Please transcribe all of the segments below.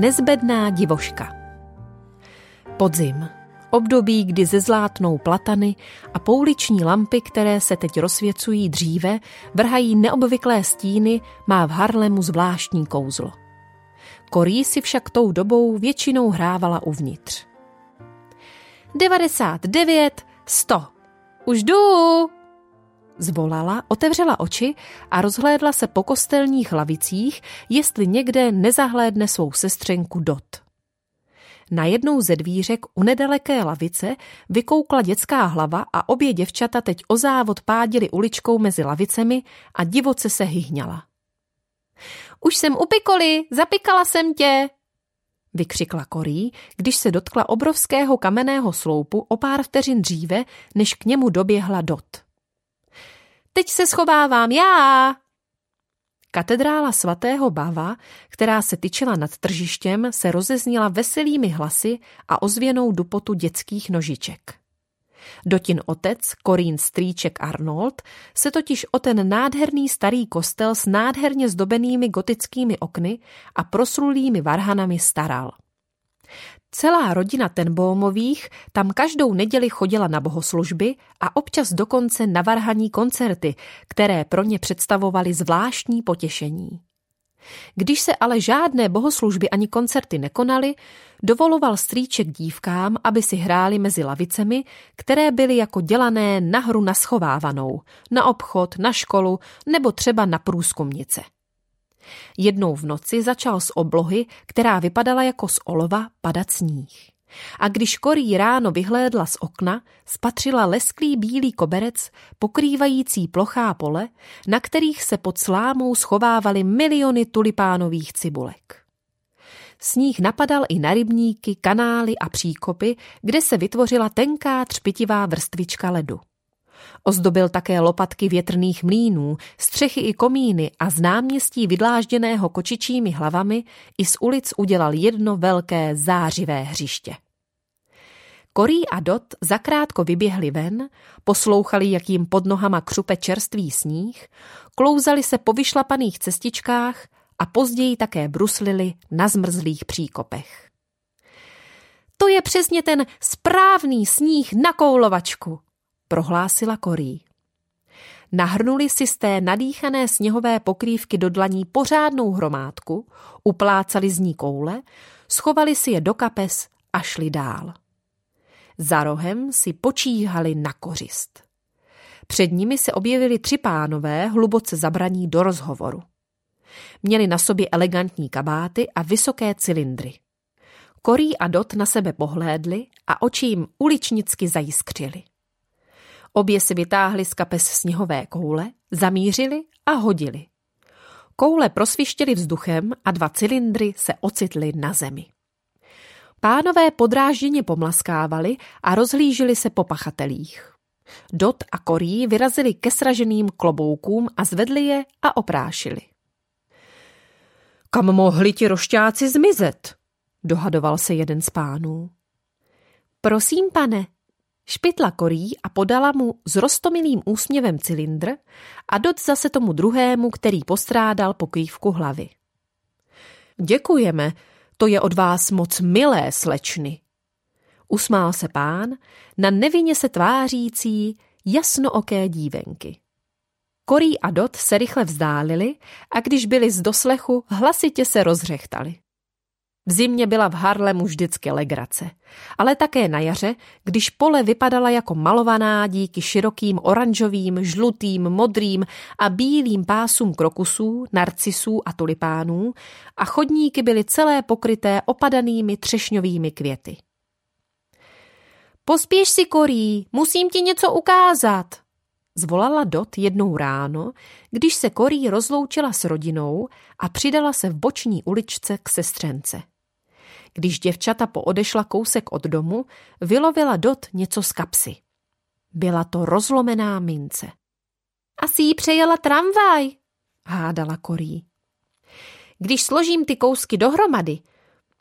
Nezbedná divoška Podzim. Období, kdy zezlátnou platany a pouliční lampy, které se teď rozsvěcují dříve, vrhají neobvyklé stíny, má v Harlemu zvláštní kouzlo. Korí si však tou dobou většinou hrávala uvnitř. 99, 100. Už jdu! Zvolala, otevřela oči a rozhlédla se po kostelních lavicích, jestli někde nezahlédne svou sestřenku Dot. Na jednou ze dvířek u nedaleké lavice vykoukla dětská hlava a obě děvčata teď o závod pádili uličkou mezi lavicemi a divoce se hyhňala. Už jsem u pikoli, zapikala jsem tě, vykřikla Korí, když se dotkla obrovského kamenného sloupu o pár vteřin dříve, než k němu doběhla Dot. Teď se schovávám já! Katedrála svatého Bava, která se tyčila nad tržištěm, se rozezněla veselými hlasy a ozvěnou dupotu dětských nožiček. Dotin otec, Korín strýček Arnold, se totiž o ten nádherný starý kostel s nádherně zdobenými gotickými okny a proslulými varhanami staral. Celá rodina Tenbómových tam každou neděli chodila na bohoslužby a občas dokonce na varhaní koncerty, které pro ně představovaly zvláštní potěšení. Když se ale žádné bohoslužby ani koncerty nekonaly, dovoloval strýček dívkám, aby si hráli mezi lavicemi, které byly jako dělané na hru na schovávanou, na obchod, na školu nebo třeba na průzkumnice. Jednou v noci začal z oblohy, která vypadala jako z olova, padat sníh. A když Korí ráno vyhlédla z okna, spatřila lesklý bílý koberec, pokrývající plochá pole, na kterých se pod slámou schovávaly miliony tulipánových cibulek. Sníh napadal i na rybníky, kanály a příkopy, kde se vytvořila tenká třpitivá vrstvička ledu. Ozdobil také lopatky větrných mlínů, střechy i komíny a z náměstí vydlážděného kočičími hlavami i z ulic udělal jedno velké zářivé hřiště. Korí a Dot zakrátko vyběhli ven, poslouchali, jak jim pod nohama křupe čerstvý sníh, klouzali se po vyšlapaných cestičkách a později také bruslili na zmrzlých příkopech. To je přesně ten správný sníh na koulovačku, prohlásila Korí. Nahrnuli si z té nadýchané sněhové pokrývky do dlaní pořádnou hromádku, uplácali z ní koule, schovali si je do kapes a šli dál. Za rohem si počíhali na kořist. Před nimi se objevili tři pánové, hluboce zabraní do rozhovoru. Měli na sobě elegantní kabáty a vysoké cylindry. Korí a Dot na sebe pohlédli a oči jim uličnicky zajiskřili. Obě si vytáhly z kapes sněhové koule, zamířili a hodili. Koule prosvištěly vzduchem a dva cylindry se ocitly na zemi. Pánové podrážděně pomlaskávali a rozhlížili se po pachatelích. Dot a Korí vyrazili ke sraženým kloboukům a zvedli je a oprášili. Kam mohli ti rošťáci zmizet? Dohadoval se jeden z pánů. Prosím, pane, Špitla korí a podala mu s rostomilým úsměvem cylindr a dot zase tomu druhému, který postrádal pokrývku hlavy. Děkujeme, to je od vás moc milé, slečny. Usmál se pán na nevinně se tvářící, jasnooké dívenky. Korí a Dot se rychle vzdálili a když byli z doslechu, hlasitě se rozřechtali. V zimě byla v Harlemu vždycky legrace, ale také na jaře, když pole vypadala jako malovaná díky širokým oranžovým, žlutým, modrým a bílým pásům krokusů, narcisů a tulipánů a chodníky byly celé pokryté opadanými třešňovými květy. Pospěš si, Korí, musím ti něco ukázat, zvolala Dot jednou ráno, když se Korí rozloučila s rodinou a přidala se v boční uličce k sestřence. Když děvčata poodešla kousek od domu, vylovila Dot něco z kapsy. Byla to rozlomená mince. Asi jí přejela tramvaj, hádala Korí. Když složím ty kousky dohromady,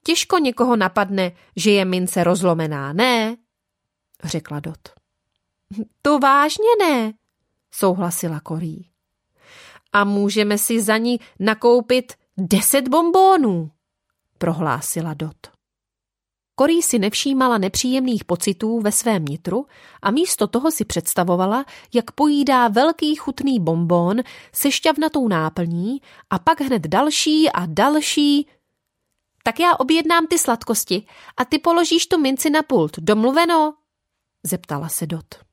těžko někoho napadne, že je mince rozlomená, ne? řekla Dot. To vážně ne, souhlasila Korí. A můžeme si za ní nakoupit deset bombónů, prohlásila Dot. Korí si nevšímala nepříjemných pocitů ve svém nitru a místo toho si představovala, jak pojídá velký chutný bonbon se šťavnatou náplní a pak hned další a další. Tak já objednám ty sladkosti a ty položíš tu minci na pult. Domluveno? Zeptala se Dot.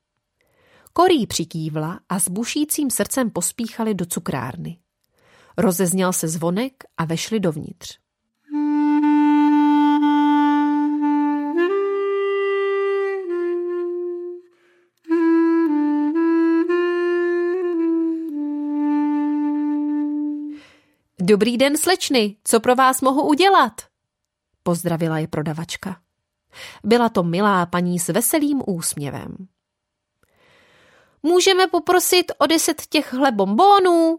Korí přikývla a s bušícím srdcem pospíchali do cukrárny. Rozezněl se zvonek a vešli dovnitř. Dobrý den, slečny, co pro vás mohu udělat? Pozdravila je prodavačka. Byla to milá paní s veselým úsměvem. Můžeme poprosit o deset těchhle bombónů?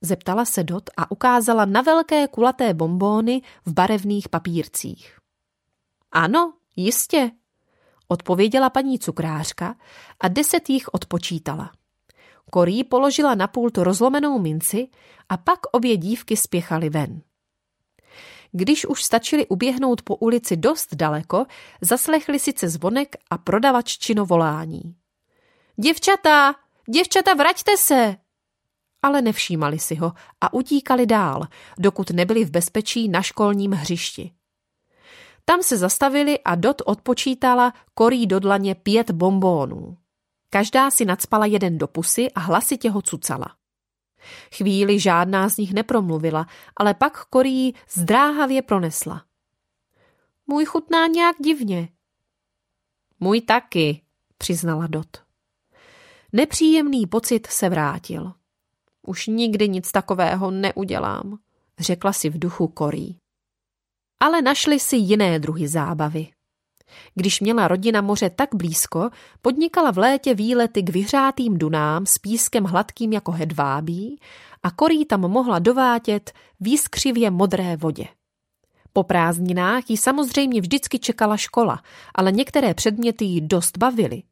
Zeptala se Dot a ukázala na velké kulaté bombóny v barevných papírcích. Ano, jistě, odpověděla paní cukrářka a deset jich odpočítala. Korí položila na pult rozlomenou minci a pak obě dívky spěchaly ven. Když už stačili uběhnout po ulici dost daleko, zaslechli sice zvonek a prodavaččino volání. Děvčata, děvčata, vraťte se! Ale nevšímali si ho a utíkali dál, dokud nebyli v bezpečí na školním hřišti. Tam se zastavili a Dot odpočítala korí do dlaně pět bombónů. Každá si nadspala jeden do pusy a hlasitě ho cucala. Chvíli žádná z nich nepromluvila, ale pak Korí zdráhavě pronesla. Můj chutná nějak divně. Můj taky, přiznala Dot. Nepříjemný pocit se vrátil. Už nikdy nic takového neudělám, řekla si v duchu Korí. Ale našli si jiné druhy zábavy. Když měla rodina moře tak blízko, podnikala v létě výlety k vyhřátým dunám s pískem hladkým jako hedvábí a korí tam mohla dovátět v jiskřivě modré vodě. Po prázdninách ji samozřejmě vždycky čekala škola, ale některé předměty ji dost bavily.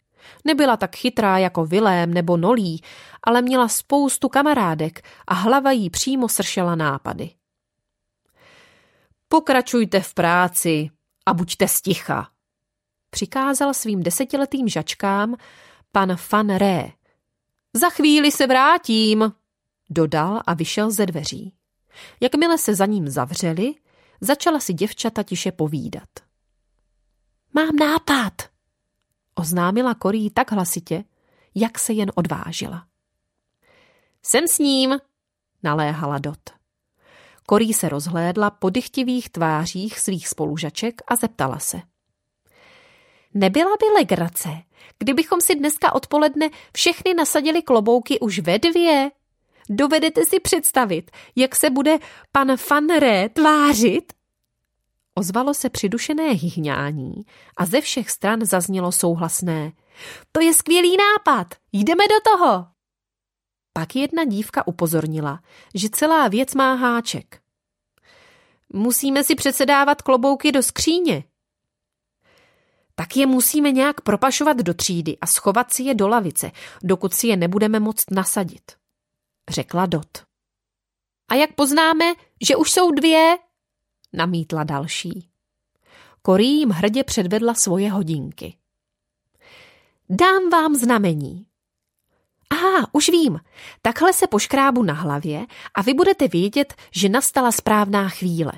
Nebyla tak chytrá jako Vilém nebo Nolí, ale měla spoustu kamarádek a hlava jí přímo sršela nápady. Pokračujte v práci a buďte sticha, přikázal svým desetiletým žačkám pan Van Ré. Za chvíli se vrátím, dodal a vyšel ze dveří. Jakmile se za ním zavřeli, začala si děvčata tiše povídat. Mám nápad, oznámila Korí tak hlasitě, jak se jen odvážila. Jsem s ním, naléhala Dot. Korí se rozhlédla po dychtivých tvářích svých spolužaček a zeptala se – Nebyla by legrace, kdybychom si dneska odpoledne všechny nasadili klobouky už ve dvě? Dovedete si představit, jak se bude pan Fanré tvářit? Ozvalo se přidušené hyhňání a ze všech stran zaznělo souhlasné. To je skvělý nápad, jdeme do toho. Pak jedna dívka upozornila, že celá věc má háček. Musíme si přece dávat klobouky do skříně, tak je musíme nějak propašovat do třídy a schovat si je do lavice, dokud si je nebudeme moct nasadit, řekla Dot. A jak poznáme, že už jsou dvě? Namítla další. Korí jim hrdě předvedla svoje hodinky. Dám vám znamení. Aha, už vím. Takhle se poškrábu na hlavě a vy budete vědět, že nastala správná chvíle.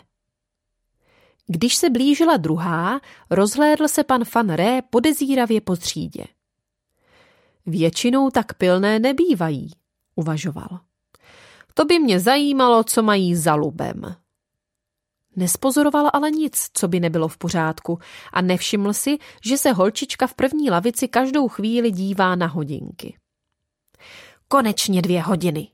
Když se blížila druhá, rozhlédl se pan Van Ré podezíravě po třídě. Většinou tak pilné nebývají, uvažoval. To by mě zajímalo, co mají za lubem. Nespozoroval ale nic, co by nebylo v pořádku a nevšiml si, že se holčička v první lavici každou chvíli dívá na hodinky. Konečně dvě hodiny.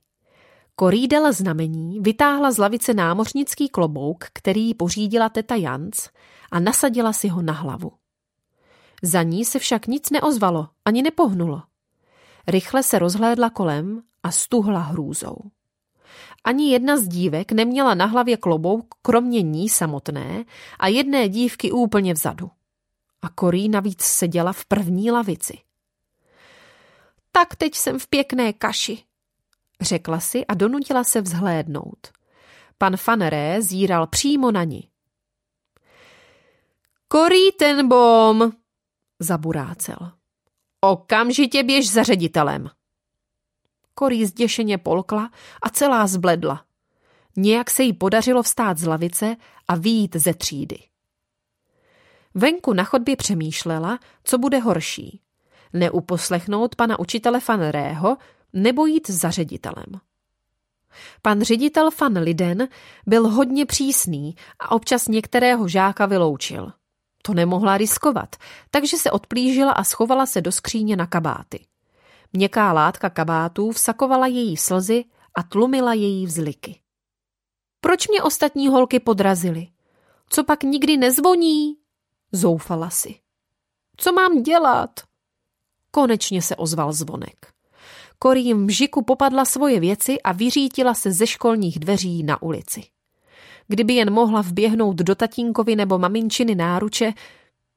Korí dala znamení, vytáhla z lavice námořnický klobouk, který pořídila teta Jans a nasadila si ho na hlavu. Za ní se však nic neozvalo, ani nepohnulo. Rychle se rozhlédla kolem a stuhla hrůzou. Ani jedna z dívek neměla na hlavě klobouk, kromě ní samotné a jedné dívky úplně vzadu. A Korí navíc seděla v první lavici. Tak teď jsem v pěkné kaši, řekla si a donutila se vzhlédnout. Pan Faneré zíral přímo na ní. Korí ten bom, zaburácel. Okamžitě běž za ředitelem. Korí zděšeně polkla a celá zbledla. Nějak se jí podařilo vstát z lavice a výjít ze třídy. Venku na chodbě přemýšlela, co bude horší. Neuposlechnout pana učitele Fanrého nebo jít za ředitelem. Pan ředitel Fan Liden byl hodně přísný a občas některého žáka vyloučil. To nemohla riskovat, takže se odplížila a schovala se do skříně na kabáty. Měkká látka kabátů vsakovala její slzy a tlumila její vzliky. Proč mě ostatní holky podrazily? Co pak nikdy nezvoní? Zoufala si. Co mám dělat? Konečně se ozval zvonek. Korí v mžiku popadla svoje věci a vyřítila se ze školních dveří na ulici. Kdyby jen mohla vběhnout do tatínkovi nebo maminčiny náruče,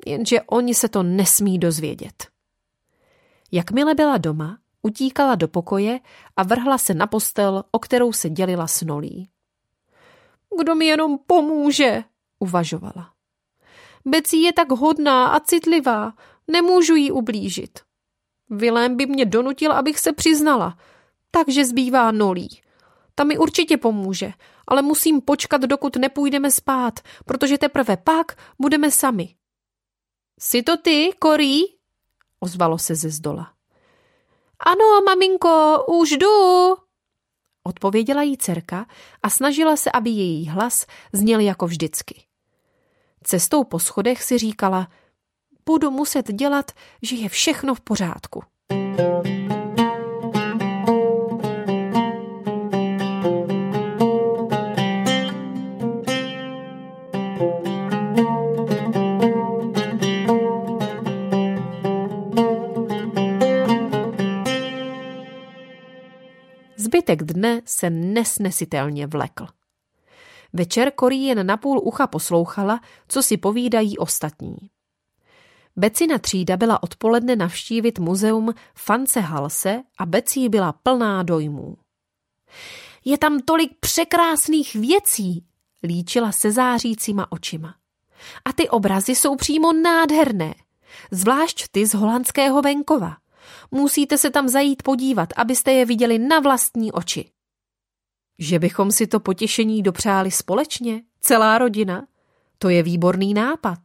jenže oni se to nesmí dozvědět. Jakmile byla doma, utíkala do pokoje a vrhla se na postel, o kterou se dělila s Nolí. Kdo mi jenom pomůže, uvažovala. Becí je tak hodná a citlivá, nemůžu jí ublížit. Vilém by mě donutil, abych se přiznala, takže zbývá Nolí. Ta mi určitě pomůže, ale musím počkat, dokud nepůjdeme spát, protože teprve pak budeme sami. Jsi to ty, Korí? Ozvalo se ze zdola. Ano, maminko, už jdu, odpověděla jí dcerka a snažila se, aby její hlas zněl jako vždycky. Cestou po schodech si říkala, budu muset dělat, že je všechno v pořádku. Zbytek dne se nesnesitelně vlekl. Večer Korí jen na půl ucha poslouchala, co si povídají ostatní. Becina třída byla odpoledne navštívit muzeum Fance Halse a Becí byla plná dojmů. Je tam tolik překrásných věcí, líčila se zářícíma očima. A ty obrazy jsou přímo nádherné, zvlášť ty z holandského venkova. Musíte se tam zajít podívat, abyste je viděli na vlastní oči. Že bychom si to potěšení dopřáli společně, celá rodina? To je výborný nápad.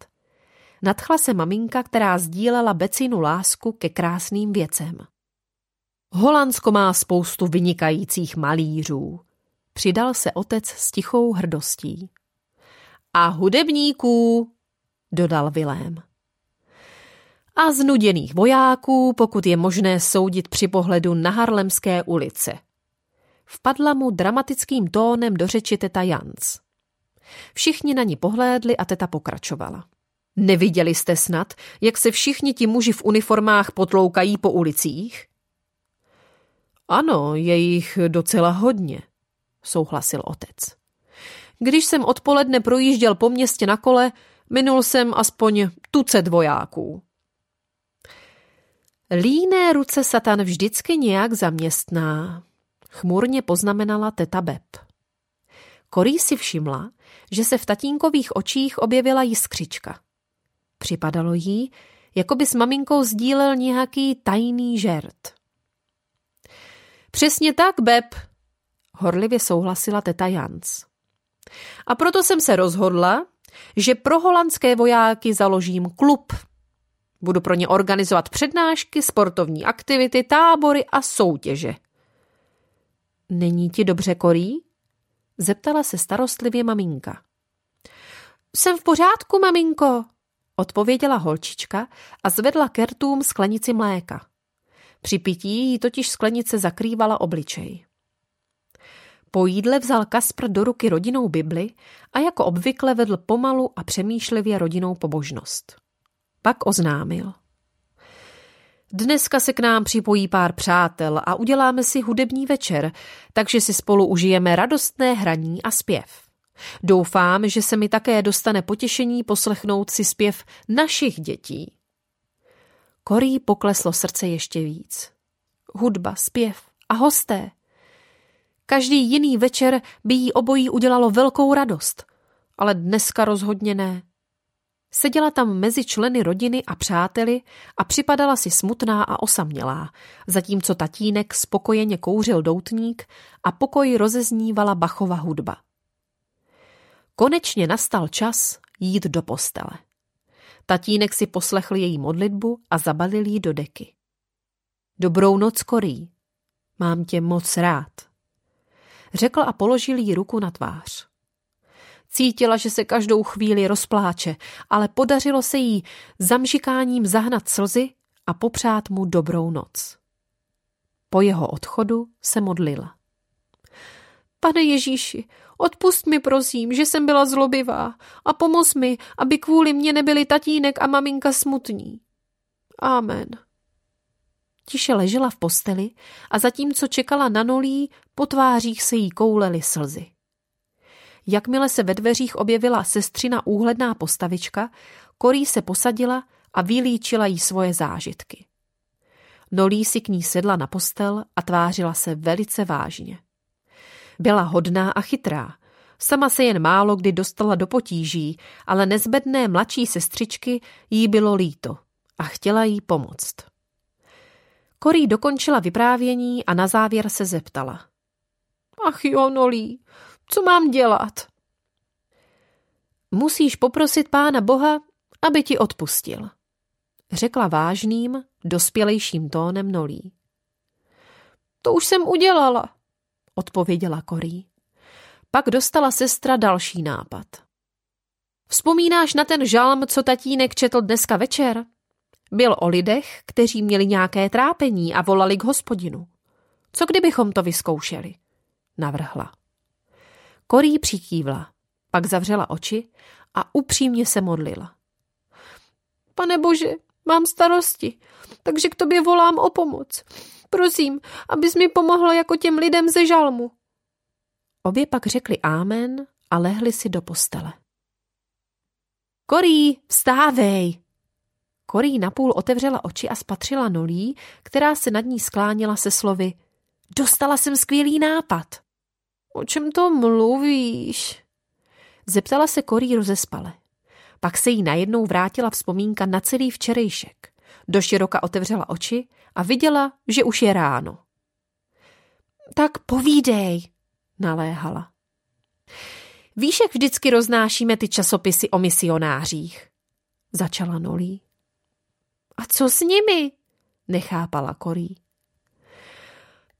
Nadchla se maminka, která sdílela Becinu lásku ke krásným věcem. Holandsko má spoustu vynikajících malířů. Přidal se otec s tichou hrdostí. A hudebníků, dodal Vilém a znuděných vojáků, pokud je možné soudit při pohledu na Harlemské ulice. Vpadla mu dramatickým tónem do řeči teta Jans. Všichni na ní pohlédli a teta pokračovala. Neviděli jste snad, jak se všichni ti muži v uniformách potloukají po ulicích? Ano, je jich docela hodně, souhlasil otec. Když jsem odpoledne projížděl po městě na kole, minul jsem aspoň tucet vojáků. Líné ruce Satan vždycky nějak zaměstná, chmurně poznamenala teta Beb. Korí si všimla, že se v tatínkových očích objevila jiskřička. Připadalo jí, jako by s maminkou sdílel nějaký tajný žert. Přesně tak, Beb, horlivě souhlasila teta Jans. A proto jsem se rozhodla, že pro holandské vojáky založím klub Budu pro ně organizovat přednášky, sportovní aktivity, tábory a soutěže. Není ti dobře, Korí? Zeptala se starostlivě maminka. Jsem v pořádku, maminko, odpověděla holčička a zvedla kertům sklenici mléka. Při pití jí totiž sklenice zakrývala obličej. Po jídle vzal Kaspr do ruky rodinou Bibli a jako obvykle vedl pomalu a přemýšlivě rodinou pobožnost. Pak oznámil. Dneska se k nám připojí pár přátel a uděláme si hudební večer, takže si spolu užijeme radostné hraní a zpěv. Doufám, že se mi také dostane potěšení poslechnout si zpěv našich dětí. Korí pokleslo srdce ještě víc. Hudba, zpěv a hosté. Každý jiný večer by jí obojí udělalo velkou radost, ale dneska rozhodně ne. Seděla tam mezi členy rodiny a přáteli a připadala si smutná a osamělá, zatímco tatínek spokojeně kouřil doutník a pokoj rozeznívala Bachova hudba. Konečně nastal čas jít do postele. Tatínek si poslechl její modlitbu a zabalil jí do deky. Dobrou noc, Korý. Mám tě moc rád. Řekl a položil jí ruku na tvář. Cítila, že se každou chvíli rozpláče, ale podařilo se jí zamžikáním zahnat slzy a popřát mu dobrou noc. Po jeho odchodu se modlila. Pane Ježíši, odpust mi prosím, že jsem byla zlobivá a pomoz mi, aby kvůli mně nebyli tatínek a maminka smutní. Amen. Tiše ležela v posteli a zatímco čekala na nolí, po tvářích se jí koulely slzy. Jakmile se ve dveřích objevila sestřina úhledná postavička, Korí se posadila a vylíčila jí svoje zážitky. Nolí si k ní sedla na postel a tvářila se velice vážně. Byla hodná a chytrá. Sama se jen málo kdy dostala do potíží, ale nezbedné mladší sestřičky jí bylo líto a chtěla jí pomoct. Korí dokončila vyprávění a na závěr se zeptala. Ach jo, Nolí, co mám dělat? Musíš poprosit pána Boha, aby ti odpustil, řekla vážným, dospělejším tónem Nolí. To už jsem udělala, odpověděla Korí. Pak dostala sestra další nápad. Vzpomínáš na ten žalm, co tatínek četl dneska večer? Byl o lidech, kteří měli nějaké trápení a volali k hospodinu. Co kdybychom to vyzkoušeli? Navrhla. Korí přikývla, pak zavřela oči a upřímně se modlila. Pane Bože, mám starosti, takže k tobě volám o pomoc. Prosím, abys mi pomohla jako těm lidem ze žalmu. Obě pak řekli ámen a lehli si do postele. Korí, vstávej! Korí napůl otevřela oči a spatřila Nolí, která se nad ní skláněla se slovy Dostala jsem skvělý nápad. O čem to mluvíš? Zeptala se Korí rozespale. Pak se jí najednou vrátila vzpomínka na celý včerejšek. Do široka otevřela oči a viděla, že už je ráno. Tak povídej, naléhala. Víš, jak vždycky roznášíme ty časopisy o misionářích? Začala Nolí. A co s nimi? Nechápala Korí.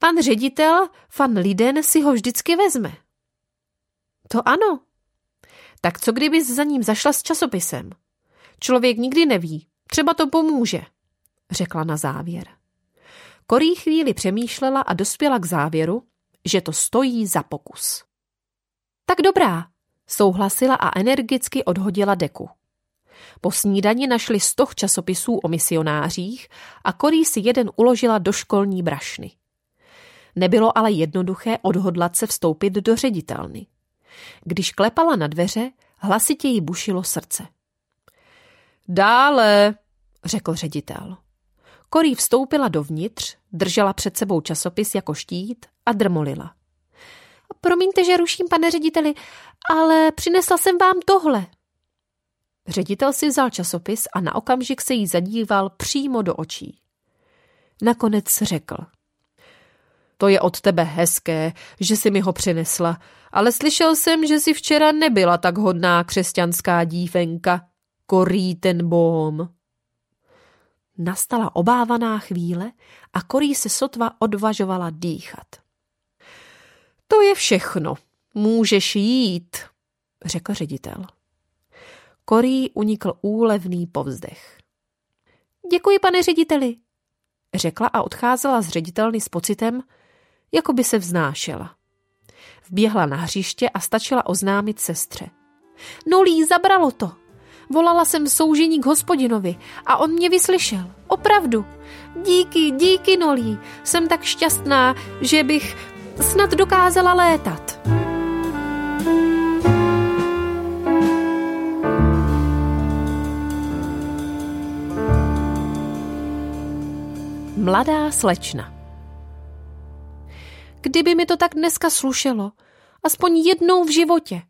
Pan ředitel, fan Liden, si ho vždycky vezme. To ano. Tak co kdybys za ním zašla s časopisem? Člověk nikdy neví, třeba to pomůže, řekla na závěr. Korí chvíli přemýšlela a dospěla k závěru, že to stojí za pokus. Tak dobrá, souhlasila a energicky odhodila deku. Po snídani našli stoch časopisů o misionářích a Korí si jeden uložila do školní brašny. Nebylo ale jednoduché odhodlat se vstoupit do ředitelny. Když klepala na dveře, hlasitě jí bušilo srdce. Dále, řekl ředitel. Korí vstoupila dovnitř, držela před sebou časopis jako štít a drmolila. Promiňte, že ruším, pane řediteli, ale přinesla jsem vám tohle. Ředitel si vzal časopis a na okamžik se jí zadíval přímo do očí. Nakonec řekl. To je od tebe hezké, že jsi mi ho přinesla, ale slyšel jsem, že jsi včera nebyla tak hodná křesťanská dívenka. Korí ten bom. Nastala obávaná chvíle a Korí se sotva odvažovala dýchat. To je všechno. Můžeš jít, řekl ředitel. Korí unikl úlevný povzdech. Děkuji, pane řediteli, řekla a odcházela z ředitelny s pocitem, jako by se vznášela. Vběhla na hřiště a stačila oznámit sestře. Nolí, zabralo to. Volala jsem soužení k hospodinovi a on mě vyslyšel. Opravdu. Díky, díky, Nolí. Jsem tak šťastná, že bych snad dokázala létat. Mladá slečna Kdyby mi to tak dneska slušelo, aspoň jednou v životě.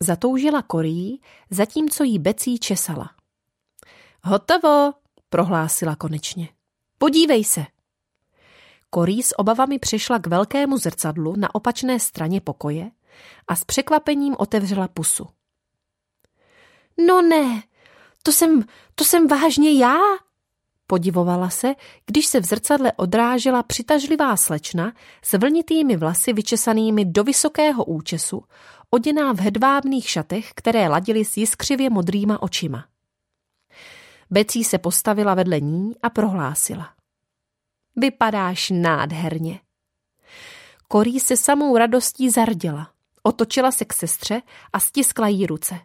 Zatoužila Korí, zatímco jí Becí česala. Hotovo, prohlásila konečně. Podívej se. Korí s obavami přišla k velkému zrcadlu na opačné straně pokoje a s překvapením otevřela pusu. No ne, to jsem, to jsem vážně já, Podivovala se, když se v zrcadle odrážela přitažlivá slečna s vlnitými vlasy vyčesanými do vysokého účesu, oděná v hedvábných šatech, které ladily s jiskřivě modrýma očima. Becí se postavila vedle ní a prohlásila. Vypadáš nádherně. Korí se samou radostí zarděla. Otočila se k sestře a stiskla jí ruce.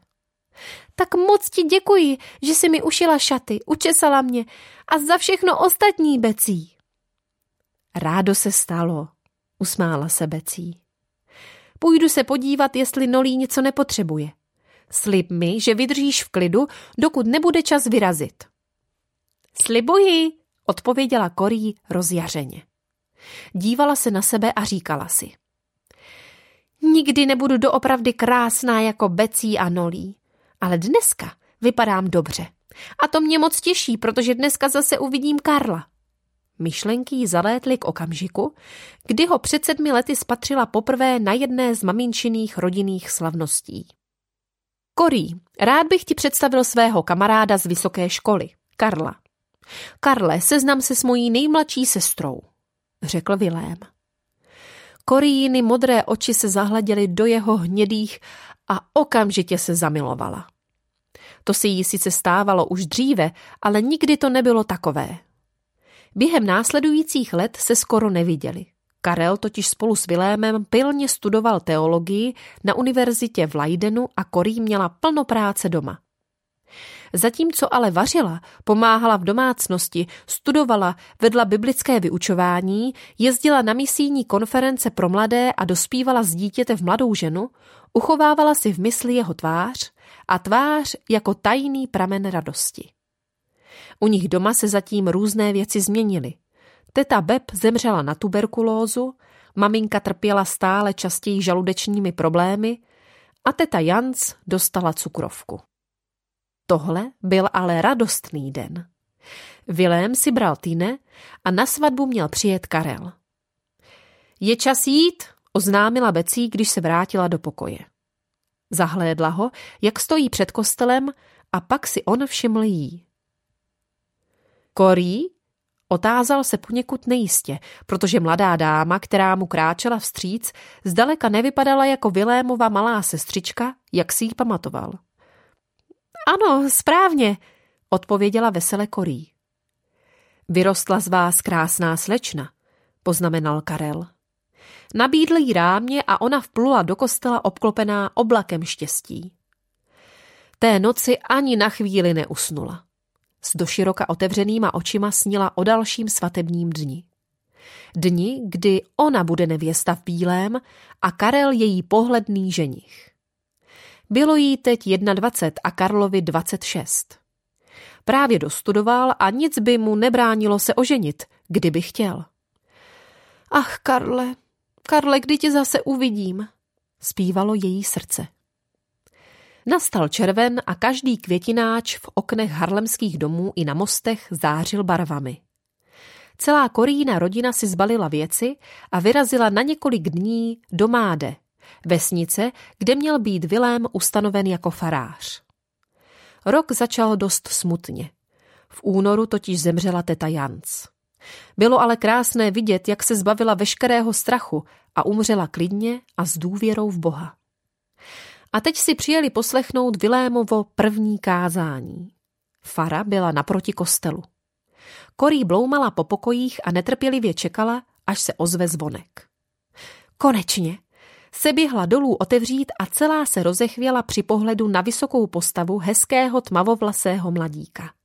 Tak moc ti děkuji, že jsi mi ušila šaty, učesala mě a za všechno ostatní, Becí. Rádo se stalo, usmála se Becí. Půjdu se podívat, jestli Nolí něco nepotřebuje. Slib mi, že vydržíš v klidu, dokud nebude čas vyrazit. Slibuji, odpověděla Korí rozjařeně. Dívala se na sebe a říkala si. Nikdy nebudu doopravdy krásná jako Becí a Nolí ale dneska vypadám dobře. A to mě moc těší, protože dneska zase uvidím Karla. Myšlenky jí zalétly k okamžiku, kdy ho před sedmi lety spatřila poprvé na jedné z maminčiných rodinných slavností. Korí, rád bych ti představil svého kamaráda z vysoké školy, Karla. Karle, seznam se s mojí nejmladší sestrou, řekl Vilém. Koríny modré oči se zahleděly do jeho hnědých a okamžitě se zamilovala. To se jí sice stávalo už dříve, ale nikdy to nebylo takové. Během následujících let se skoro neviděli. Karel totiž spolu s Vilémem pilně studoval teologii na univerzitě v Leidenu a Korí měla plno práce doma. Zatímco ale vařila, pomáhala v domácnosti, studovala, vedla biblické vyučování, jezdila na misijní konference pro mladé a dospívala z dítěte v mladou ženu, uchovávala si v mysli jeho tvář a tvář jako tajný pramen radosti. U nich doma se zatím různé věci změnily. Teta Beb zemřela na tuberkulózu, maminka trpěla stále častěji žaludečními problémy a teta Jans dostala cukrovku. Tohle byl ale radostný den. Vilém si bral Tine a na svatbu měl přijet Karel. Je čas jít, oznámila Becí, když se vrátila do pokoje. Zahlédla ho, jak stojí před kostelem a pak si on všiml jí. Korí? Otázal se poněkud nejistě, protože mladá dáma, která mu kráčela vstříc, zdaleka nevypadala jako Vilémova malá sestřička, jak si ji pamatoval. Ano, správně, odpověděla vesele Korí. Vyrostla z vás krásná slečna, poznamenal Karel. Nabídl jí rámě a ona vplula do kostela obklopená oblakem štěstí. Té noci ani na chvíli neusnula. S doširoka otevřenýma očima snila o dalším svatebním dni. Dni, kdy ona bude nevěsta v bílém a Karel její pohledný ženich. Bylo jí teď 21 a Karlovi 26. Právě dostudoval a nic by mu nebránilo se oženit, kdyby chtěl. Ach, Karle, Karle, kdy tě zase uvidím? Zpívalo její srdce. Nastal červen a každý květináč v oknech harlemských domů i na mostech zářil barvami. Celá Korína rodina si zbalila věci a vyrazila na několik dní do Máde, vesnice, kde měl být Vilém ustanoven jako farář. Rok začal dost smutně. V únoru totiž zemřela teta Jans. Bylo ale krásné vidět, jak se zbavila veškerého strachu a umřela klidně a s důvěrou v Boha. A teď si přijeli poslechnout Vilémovo první kázání. Fara byla naproti kostelu. Korí bloumala po pokojích a netrpělivě čekala, až se ozve zvonek. Konečně, se běhla dolů otevřít a celá se rozechvěla při pohledu na vysokou postavu hezkého tmavovlasého mladíka.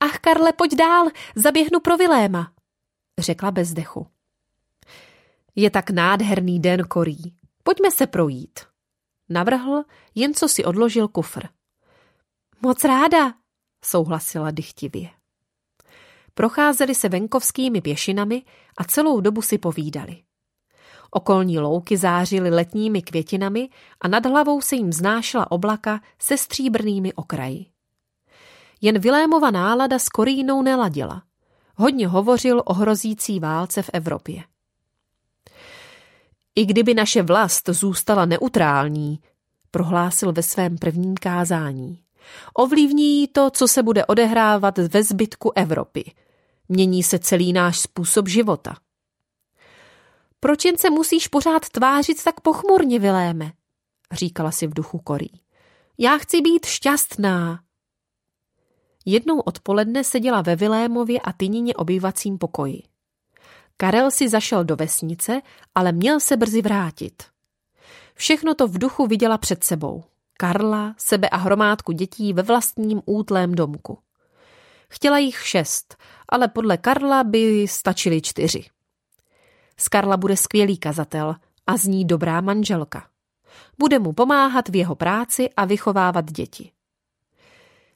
Ach, Karle, pojď dál, zaběhnu pro Viléma, řekla bez dechu. Je tak nádherný den, Korí. Pojďme se projít. Navrhl, jen co si odložil kufr. Moc ráda, souhlasila dychtivě. Procházeli se venkovskými pěšinami a celou dobu si povídali. Okolní louky zářily letními květinami a nad hlavou se jim znášela oblaka se stříbrnými okraji. Jen Vilémova nálada s Korínou neladila. Hodně hovořil o hrozící válce v Evropě. I kdyby naše vlast zůstala neutrální, prohlásil ve svém prvním kázání. Ovlivní to, co se bude odehrávat ve zbytku Evropy. Mění se celý náš způsob života. Proč jen se musíš pořád tvářit tak pochmurně, Viléme? říkala si v duchu Korí. Já chci být šťastná. Jednou odpoledne seděla ve Vilémově a Tynině obyvacím pokoji. Karel si zašel do vesnice, ale měl se brzy vrátit. Všechno to v duchu viděla před sebou. Karla, sebe a hromádku dětí ve vlastním útlém domku. Chtěla jich šest, ale podle Karla by stačily čtyři. Z Karla bude skvělý kazatel a z ní dobrá manželka. Bude mu pomáhat v jeho práci a vychovávat děti.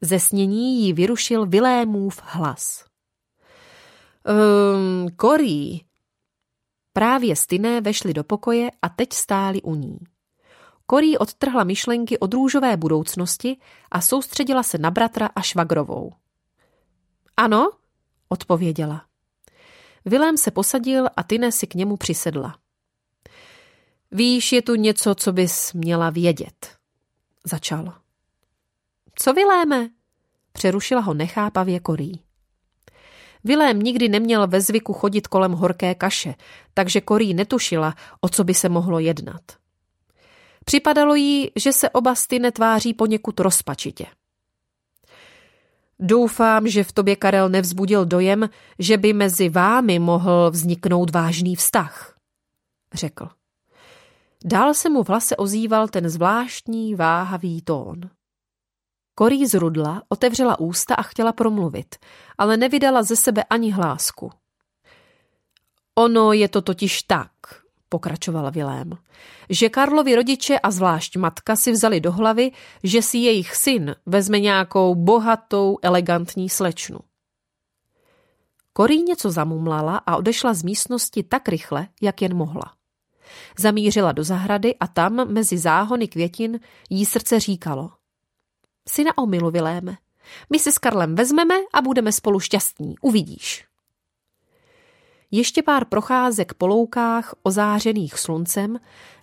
Ze snění jí vyrušil Vilémův hlas. Um, Korí. Právě Styné vešli do pokoje a teď stáli u ní. Korí odtrhla myšlenky od růžové budoucnosti a soustředila se na bratra a švagrovou. Ano, odpověděla. Vilém se posadil a Tyne si k němu přisedla. Víš, je tu něco, co bys měla vědět, začal. Co Viléme? Přerušila ho nechápavě Korí. Vilém nikdy neměl ve zvyku chodit kolem horké kaše, takže Korí netušila, o co by se mohlo jednat. Připadalo jí, že se oba styne tváří poněkud rozpačitě. Doufám, že v tobě Karel nevzbudil dojem, že by mezi vámi mohl vzniknout vážný vztah, řekl. Dál se mu v hlase ozýval ten zvláštní váhavý tón. Korí zrudla, otevřela ústa a chtěla promluvit, ale nevydala ze sebe ani hlásku. Ono je to totiž tak, pokračovala Vilém, že Karlovi rodiče a zvlášť matka si vzali do hlavy, že si jejich syn vezme nějakou bohatou, elegantní slečnu. Korí něco zamumlala a odešla z místnosti tak rychle, jak jen mohla. Zamířila do zahrady a tam, mezi záhony květin, jí srdce říkalo. Syna omilu, Viléme. My se s Karlem vezmeme a budeme spolu šťastní, uvidíš. Ještě pár procházek po loukách ozářených sluncem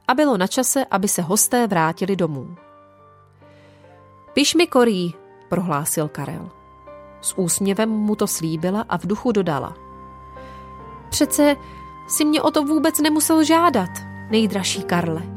a bylo na čase, aby se hosté vrátili domů. Piš mi korí, prohlásil Karel. S úsměvem mu to slíbila a v duchu dodala. Přece si mě o to vůbec nemusel žádat, nejdražší Karle.